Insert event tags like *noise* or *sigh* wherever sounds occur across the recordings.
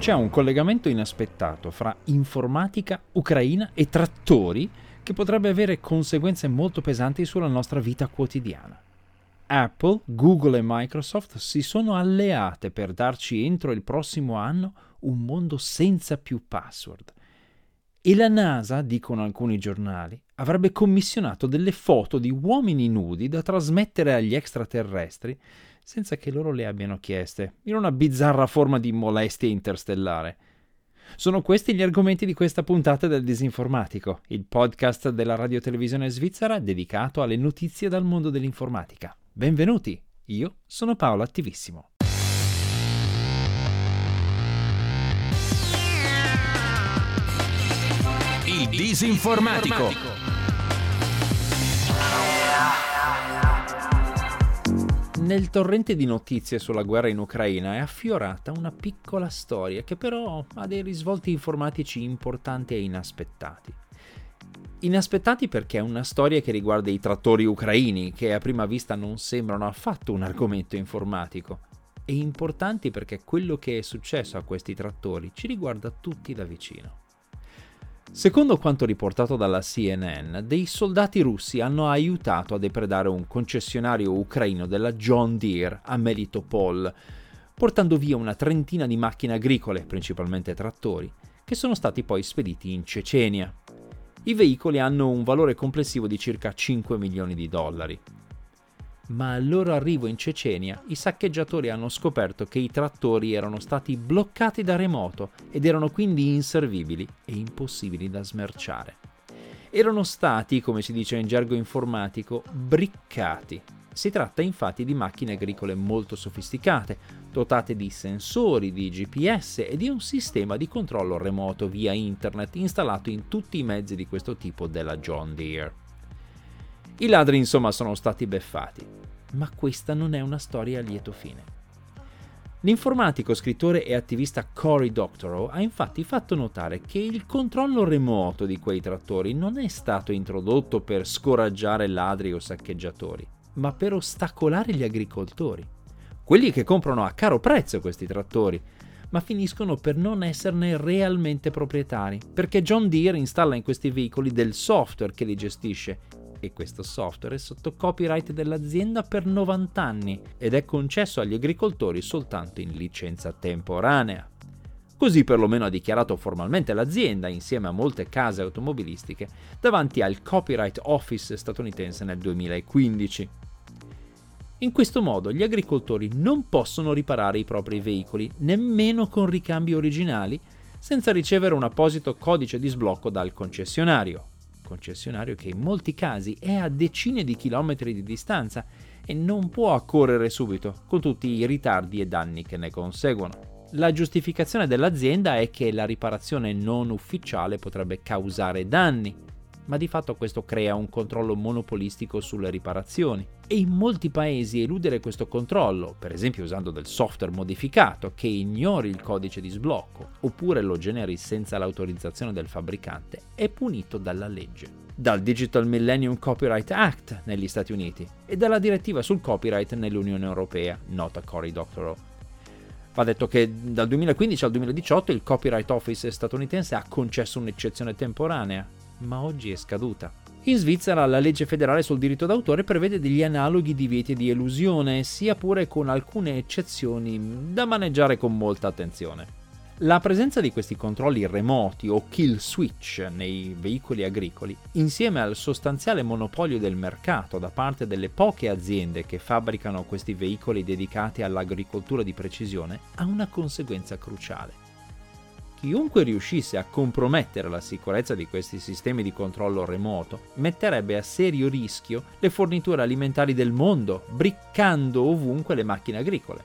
C'è un collegamento inaspettato fra informatica, Ucraina e trattori che potrebbe avere conseguenze molto pesanti sulla nostra vita quotidiana. Apple, Google e Microsoft si sono alleate per darci entro il prossimo anno un mondo senza più password. E la NASA, dicono alcuni giornali, avrebbe commissionato delle foto di uomini nudi da trasmettere agli extraterrestri senza che loro le abbiano chieste, in una bizzarra forma di molestia interstellare. Sono questi gli argomenti di questa puntata del Disinformatico, il podcast della radiotelevisione svizzera dedicato alle notizie dal mondo dell'informatica. Benvenuti, io sono Paolo Attivissimo. Disinformatico. Nel torrente di notizie sulla guerra in Ucraina è affiorata una piccola storia che però ha dei risvolti informatici importanti e inaspettati. Inaspettati perché è una storia che riguarda i trattori ucraini, che a prima vista non sembrano affatto un argomento informatico, e importanti perché quello che è successo a questi trattori ci riguarda tutti da vicino. Secondo quanto riportato dalla CNN, dei soldati russi hanno aiutato a depredare un concessionario ucraino della John Deere a Melitopol, portando via una trentina di macchine agricole, principalmente trattori, che sono stati poi spediti in Cecenia. I veicoli hanno un valore complessivo di circa 5 milioni di dollari ma al loro arrivo in Cecenia i saccheggiatori hanno scoperto che i trattori erano stati bloccati da remoto ed erano quindi inservibili e impossibili da smerciare. Erano stati, come si dice in gergo informatico, briccati. Si tratta infatti di macchine agricole molto sofisticate, dotate di sensori, di GPS e di un sistema di controllo remoto via internet installato in tutti i mezzi di questo tipo della John Deere. I ladri insomma sono stati beffati, ma questa non è una storia a lieto fine. L'informatico, scrittore e attivista Cory Doctorow ha infatti fatto notare che il controllo remoto di quei trattori non è stato introdotto per scoraggiare ladri o saccheggiatori, ma per ostacolare gli agricoltori. Quelli che comprano a caro prezzo questi trattori, ma finiscono per non esserne realmente proprietari, perché John Deere installa in questi veicoli del software che li gestisce e questo software è sotto copyright dell'azienda per 90 anni ed è concesso agli agricoltori soltanto in licenza temporanea. Così perlomeno ha dichiarato formalmente l'azienda insieme a molte case automobilistiche davanti al Copyright Office statunitense nel 2015. In questo modo gli agricoltori non possono riparare i propri veicoli nemmeno con ricambi originali senza ricevere un apposito codice di sblocco dal concessionario concessionario che in molti casi è a decine di chilometri di distanza e non può accorrere subito, con tutti i ritardi e danni che ne conseguono. La giustificazione dell'azienda è che la riparazione non ufficiale potrebbe causare danni, ma di fatto questo crea un controllo monopolistico sulle riparazioni. E in molti paesi eludere questo controllo, per esempio usando del software modificato che ignori il codice di sblocco oppure lo generi senza l'autorizzazione del fabbricante, è punito dalla legge dal Digital Millennium Copyright Act negli Stati Uniti e dalla direttiva sul copyright nell'Unione Europea, nota Cory Doctorow. Va detto che dal 2015 al 2018 il Copyright Office statunitense ha concesso un'eccezione temporanea ma oggi è scaduta. In Svizzera la legge federale sul diritto d'autore prevede degli analoghi divieti di elusione, sia pure con alcune eccezioni da maneggiare con molta attenzione. La presenza di questi controlli remoti o kill switch nei veicoli agricoli, insieme al sostanziale monopolio del mercato da parte delle poche aziende che fabbricano questi veicoli dedicati all'agricoltura di precisione, ha una conseguenza cruciale chiunque riuscisse a compromettere la sicurezza di questi sistemi di controllo remoto metterebbe a serio rischio le forniture alimentari del mondo, briccando ovunque le macchine agricole.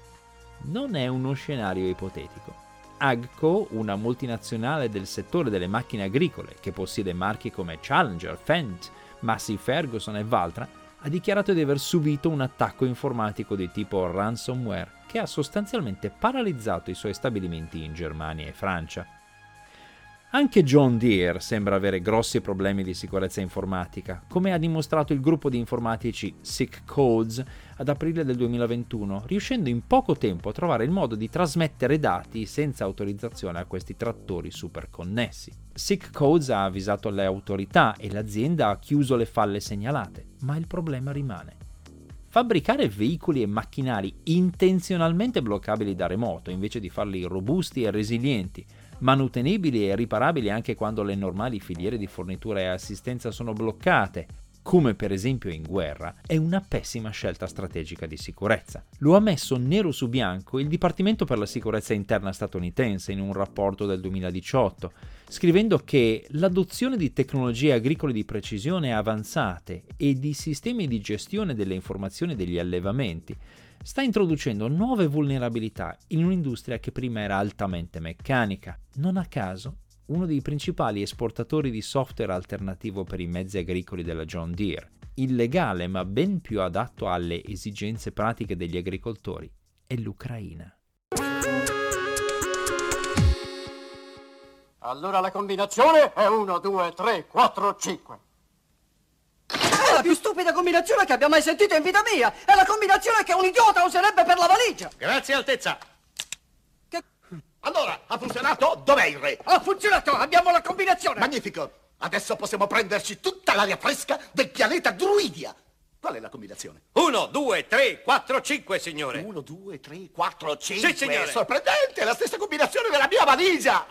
Non è uno scenario ipotetico. Agco, una multinazionale del settore delle macchine agricole che possiede marchi come Challenger, Fendt, Massey Ferguson e Valtra, ha dichiarato di aver subito un attacco informatico di tipo ransomware che ha sostanzialmente paralizzato i suoi stabilimenti in Germania e Francia. Anche John Deere sembra avere grossi problemi di sicurezza informatica, come ha dimostrato il gruppo di informatici Sick Codes ad aprile del 2021, riuscendo in poco tempo a trovare il modo di trasmettere dati senza autorizzazione a questi trattori super connessi. Sick Codes ha avvisato le autorità e l'azienda ha chiuso le falle segnalate, ma il problema rimane. Fabbricare veicoli e macchinari intenzionalmente bloccabili da remoto invece di farli robusti e resilienti manutenibili e riparabili anche quando le normali filiere di fornitura e assistenza sono bloccate, come per esempio in guerra, è una pessima scelta strategica di sicurezza. Lo ha messo nero su bianco il Dipartimento per la sicurezza interna statunitense in un rapporto del 2018, scrivendo che l'adozione di tecnologie agricole di precisione avanzate e di sistemi di gestione delle informazioni degli allevamenti sta introducendo nuove vulnerabilità in un'industria che prima era altamente meccanica. Non a caso, uno dei principali esportatori di software alternativo per i mezzi agricoli della John Deere, illegale ma ben più adatto alle esigenze pratiche degli agricoltori, è l'Ucraina. Allora la combinazione è 1, 2, 3, 4, 5 la più stupida combinazione che abbia mai sentito in vita mia! È la combinazione che un idiota userebbe per la valigia! Grazie, Altezza! Che... Allora, ha funzionato? Dov'è il re? Ha funzionato! Abbiamo la combinazione! Magnifico! Adesso possiamo prenderci tutta l'aria fresca del pianeta Druidia! Qual è la combinazione? 1, 2, 3, 4, 5, signore! 1, 2, 3, 4, 5! Sì, signore! Sorprendente! È la stessa combinazione della mia valigia!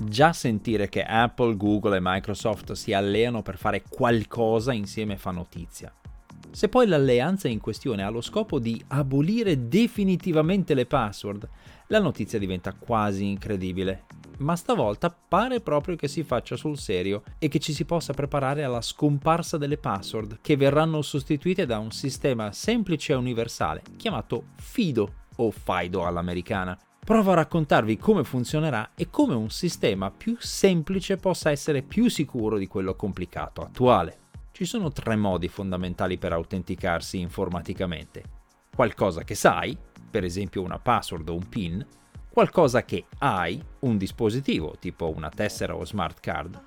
Già sentire che Apple, Google e Microsoft si alleano per fare qualcosa insieme fa notizia. Se poi l'alleanza in questione ha lo scopo di abolire definitivamente le password, la notizia diventa quasi incredibile. Ma stavolta pare proprio che si faccia sul serio e che ci si possa preparare alla scomparsa delle password, che verranno sostituite da un sistema semplice e universale chiamato FIDO o FIDO all'americana, provo a raccontarvi come funzionerà e come un sistema più semplice possa essere più sicuro di quello complicato attuale. Ci sono tre modi fondamentali per autenticarsi informaticamente. Qualcosa che sai, per esempio una password o un PIN, qualcosa che hai, un dispositivo tipo una tessera o smart card,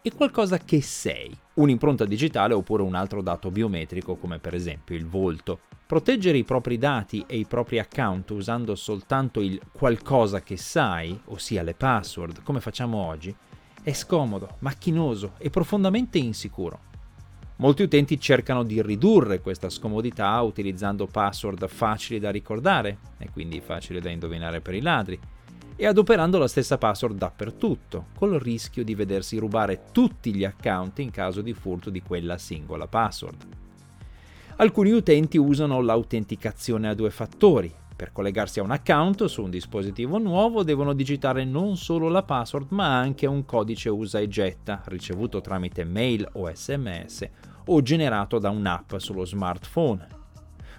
e qualcosa che sei, un'impronta digitale oppure un altro dato biometrico come per esempio il volto. Proteggere i propri dati e i propri account usando soltanto il qualcosa che sai, ossia le password, come facciamo oggi, è scomodo, macchinoso e profondamente insicuro. Molti utenti cercano di ridurre questa scomodità utilizzando password facili da ricordare e quindi facili da indovinare per i ladri, e adoperando la stessa password dappertutto, col rischio di vedersi rubare tutti gli account in caso di furto di quella singola password. Alcuni utenti usano l'autenticazione a due fattori. Per collegarsi a un account su un dispositivo nuovo devono digitare non solo la password ma anche un codice usa e getta ricevuto tramite mail o sms o generato da un'app sullo smartphone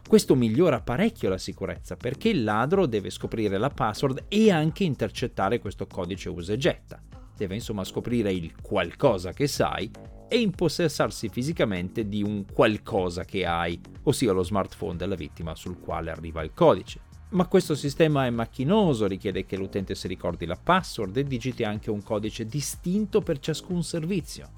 questo migliora parecchio la sicurezza perché il ladro deve scoprire la password e anche intercettare questo codice usa e getta. Deve insomma scoprire il qualcosa che sai e impossessarsi fisicamente di un qualcosa che hai, ossia lo smartphone della vittima sul quale arriva il codice. Ma questo sistema è macchinoso, richiede che l'utente si ricordi la password e digiti anche un codice distinto per ciascun servizio.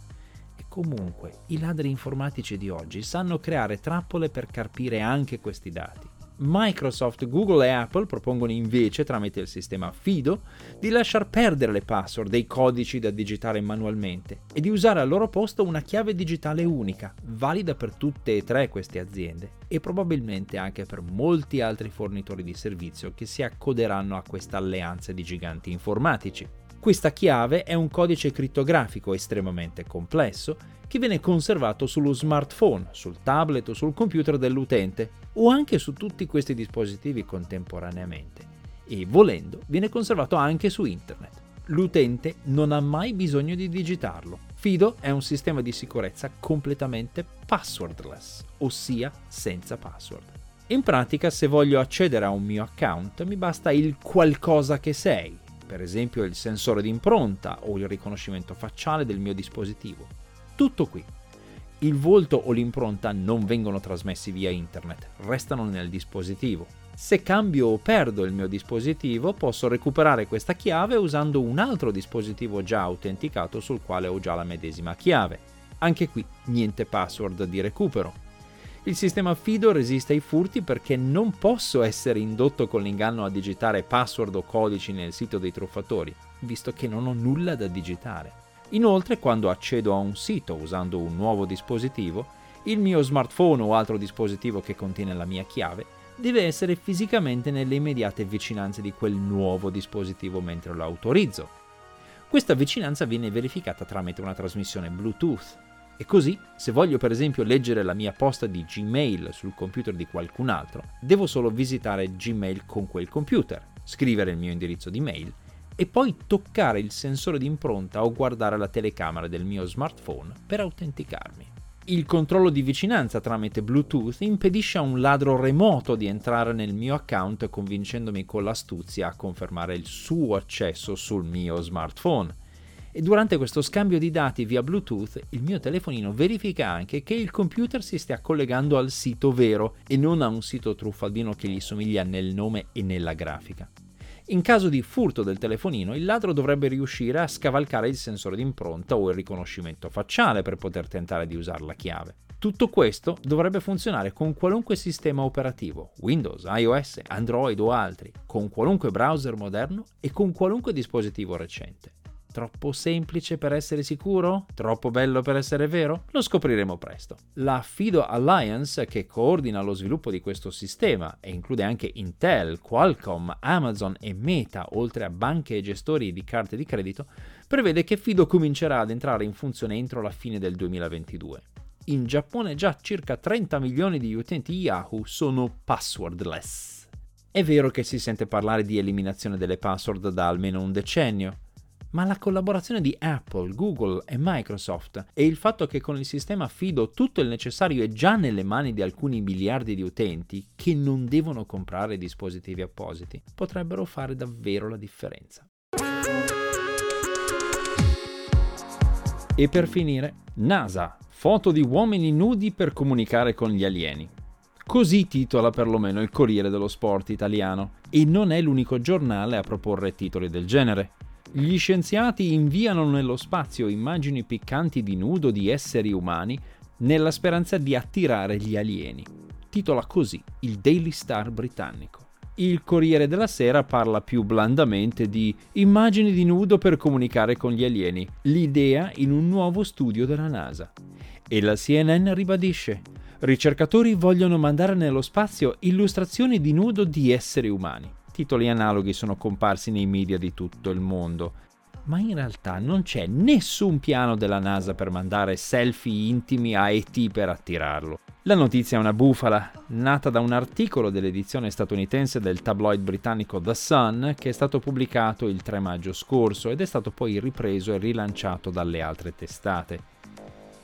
Comunque, i ladri informatici di oggi sanno creare trappole per carpire anche questi dati. Microsoft, Google e Apple propongono invece, tramite il sistema FIDO, di lasciar perdere le password dei codici da digitare manualmente e di usare al loro posto una chiave digitale unica, valida per tutte e tre queste aziende e probabilmente anche per molti altri fornitori di servizio che si accoderanno a questa alleanza di giganti informatici. Questa chiave è un codice crittografico estremamente complesso che viene conservato sullo smartphone, sul tablet o sul computer dell'utente o anche su tutti questi dispositivi contemporaneamente e volendo viene conservato anche su internet. L'utente non ha mai bisogno di digitarlo. FIDO è un sistema di sicurezza completamente passwordless, ossia senza password. In pratica, se voglio accedere a un mio account, mi basta il qualcosa che sei, per esempio il sensore di impronta o il riconoscimento facciale del mio dispositivo. Tutto qui. Il volto o l'impronta non vengono trasmessi via internet, restano nel dispositivo. Se cambio o perdo il mio dispositivo, posso recuperare questa chiave usando un altro dispositivo già autenticato sul quale ho già la medesima chiave. Anche qui niente password di recupero. Il sistema Fido resiste ai furti perché non posso essere indotto con l'inganno a digitare password o codici nel sito dei truffatori, visto che non ho nulla da digitare. Inoltre, quando accedo a un sito usando un nuovo dispositivo, il mio smartphone o altro dispositivo che contiene la mia chiave deve essere fisicamente nelle immediate vicinanze di quel nuovo dispositivo mentre lo autorizzo. Questa vicinanza viene verificata tramite una trasmissione Bluetooth e così, se voglio per esempio leggere la mia posta di Gmail sul computer di qualcun altro, devo solo visitare Gmail con quel computer, scrivere il mio indirizzo di mail e poi toccare il sensore di impronta o guardare la telecamera del mio smartphone per autenticarmi. Il controllo di vicinanza tramite Bluetooth impedisce a un ladro remoto di entrare nel mio account convincendomi con l'astuzia a confermare il suo accesso sul mio smartphone. E durante questo scambio di dati via Bluetooth il mio telefonino verifica anche che il computer si stia collegando al sito vero e non a un sito truffaldino che gli somiglia nel nome e nella grafica. In caso di furto del telefonino, il ladro dovrebbe riuscire a scavalcare il sensore d'impronta o il riconoscimento facciale per poter tentare di usare la chiave. Tutto questo dovrebbe funzionare con qualunque sistema operativo, Windows, iOS, Android o altri, con qualunque browser moderno e con qualunque dispositivo recente. Troppo semplice per essere sicuro? Troppo bello per essere vero? Lo scopriremo presto. La Fido Alliance, che coordina lo sviluppo di questo sistema e include anche Intel, Qualcomm, Amazon e Meta, oltre a banche e gestori di carte di credito, prevede che Fido comincerà ad entrare in funzione entro la fine del 2022. In Giappone già circa 30 milioni di utenti Yahoo sono passwordless. È vero che si sente parlare di eliminazione delle password da almeno un decennio, ma la collaborazione di Apple, Google e Microsoft e il fatto che con il sistema Fido tutto il necessario è già nelle mani di alcuni miliardi di utenti che non devono comprare dispositivi appositi potrebbero fare davvero la differenza. E per finire, NASA, foto di uomini nudi per comunicare con gli alieni. Così titola perlomeno il Corriere dello Sport italiano, e non è l'unico giornale a proporre titoli del genere. Gli scienziati inviano nello spazio immagini piccanti di nudo di esseri umani nella speranza di attirare gli alieni. Titola così il Daily Star britannico. Il Corriere della Sera parla più blandamente di immagini di nudo per comunicare con gli alieni, l'idea in un nuovo studio della NASA. E la CNN ribadisce, ricercatori vogliono mandare nello spazio illustrazioni di nudo di esseri umani. Titoli analoghi sono comparsi nei media di tutto il mondo, ma in realtà non c'è nessun piano della NASA per mandare selfie intimi a ET per attirarlo. La notizia è una bufala, nata da un articolo dell'edizione statunitense del tabloid britannico The Sun che è stato pubblicato il 3 maggio scorso ed è stato poi ripreso e rilanciato dalle altre testate.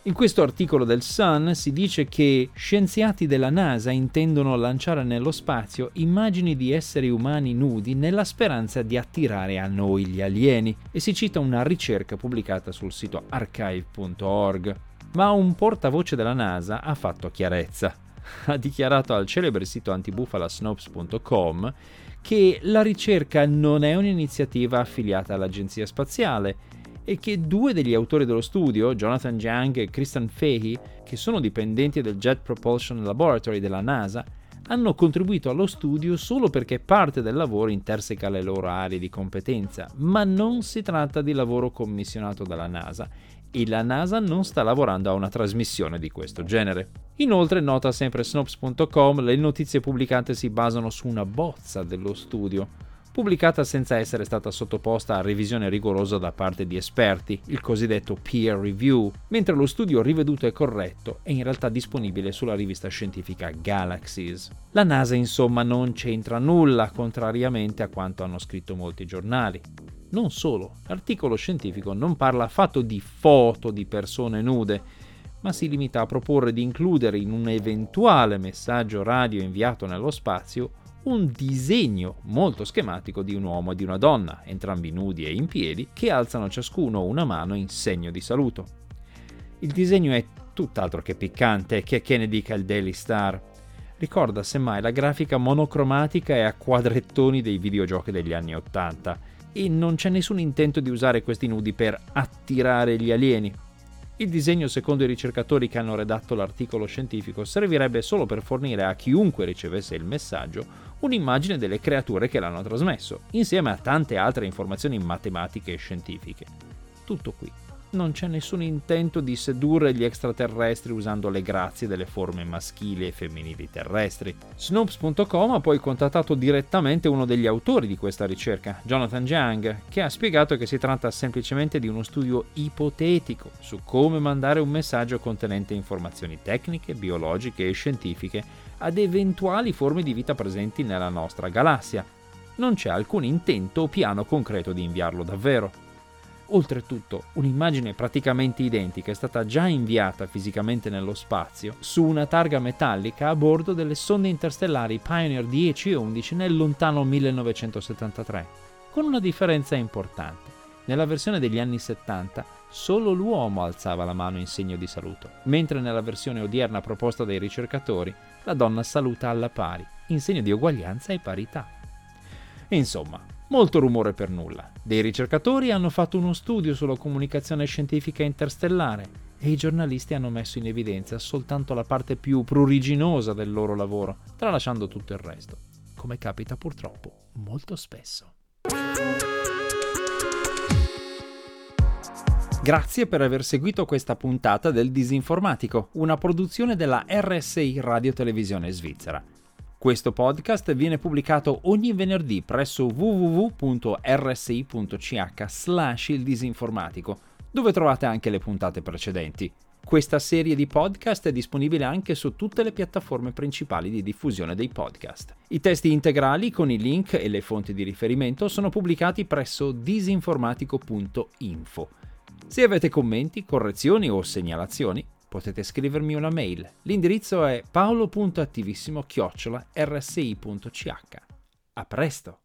In questo articolo del Sun si dice che scienziati della NASA intendono lanciare nello spazio immagini di esseri umani nudi nella speranza di attirare a noi gli alieni e si cita una ricerca pubblicata sul sito archive.org. Ma un portavoce della NASA ha fatto chiarezza. *laughs* Ha dichiarato al celebre sito antibufalasnopes.com che la ricerca non è un'iniziativa affiliata all'agenzia spaziale e che due degli autori dello studio, Jonathan Jiang e Christian Fahey, che sono dipendenti del Jet Propulsion Laboratory della NASA, hanno contribuito allo studio solo perché parte del lavoro interseca le loro aree di competenza, ma non si tratta di lavoro commissionato dalla NASA e la NASA non sta lavorando a una trasmissione di questo genere. Inoltre, nota sempre Snopes.com, le notizie pubblicate si basano su una bozza dello studio pubblicata senza essere stata sottoposta a revisione rigorosa da parte di esperti, il cosiddetto peer review, mentre lo studio riveduto e corretto è in realtà disponibile sulla rivista scientifica Galaxies. La NASA insomma non c'entra nulla, contrariamente a quanto hanno scritto molti giornali. Non solo, l'articolo scientifico non parla affatto di foto di persone nude, ma si limita a proporre di includere in un eventuale messaggio radio inviato nello spazio un disegno molto schematico di un uomo e di una donna, entrambi nudi e in piedi, che alzano ciascuno una mano in segno di saluto. Il disegno è tutt'altro che piccante, che che ne dica il Daily Star. Ricorda semmai la grafica monocromatica e a quadrettoni dei videogiochi degli anni Ottanta, e non c'è nessun intento di usare questi nudi per attirare gli alieni. Il disegno, secondo i ricercatori che hanno redatto l'articolo scientifico, servirebbe solo per fornire a chiunque ricevesse il messaggio un'immagine delle creature che l'hanno trasmesso, insieme a tante altre informazioni matematiche e scientifiche. Tutto qui non c'è nessun intento di sedurre gli extraterrestri usando le grazie delle forme maschili e femminili terrestri. Snopes.com ha poi contattato direttamente uno degli autori di questa ricerca, Jonathan Jiang, che ha spiegato che si tratta semplicemente di uno studio ipotetico su come mandare un messaggio contenente informazioni tecniche, biologiche e scientifiche ad eventuali forme di vita presenti nella nostra galassia. Non c'è alcun intento o piano concreto di inviarlo davvero. Oltretutto, un'immagine praticamente identica è stata già inviata fisicamente nello spazio su una targa metallica a bordo delle sonde interstellari Pioneer 10 e 11 nel lontano 1973, con una differenza importante. Nella versione degli anni 70 solo l'uomo alzava la mano in segno di saluto, mentre nella versione odierna proposta dai ricercatori la donna saluta alla pari, in segno di uguaglianza e parità. Insomma, Molto rumore per nulla. Dei ricercatori hanno fatto uno studio sulla comunicazione scientifica interstellare e i giornalisti hanno messo in evidenza soltanto la parte più pruriginosa del loro lavoro, tralasciando tutto il resto, come capita purtroppo molto spesso. Grazie per aver seguito questa puntata del Disinformatico, una produzione della RSI Radio Televisione Svizzera. Questo podcast viene pubblicato ogni venerdì presso www.rsi.ch slash il disinformatico, dove trovate anche le puntate precedenti. Questa serie di podcast è disponibile anche su tutte le piattaforme principali di diffusione dei podcast. I testi integrali con i link e le fonti di riferimento sono pubblicati presso disinformatico.info. Se avete commenti, correzioni o segnalazioni, potete scrivermi una mail. L'indirizzo è paolo.attivissimo-rsi.ch. A presto!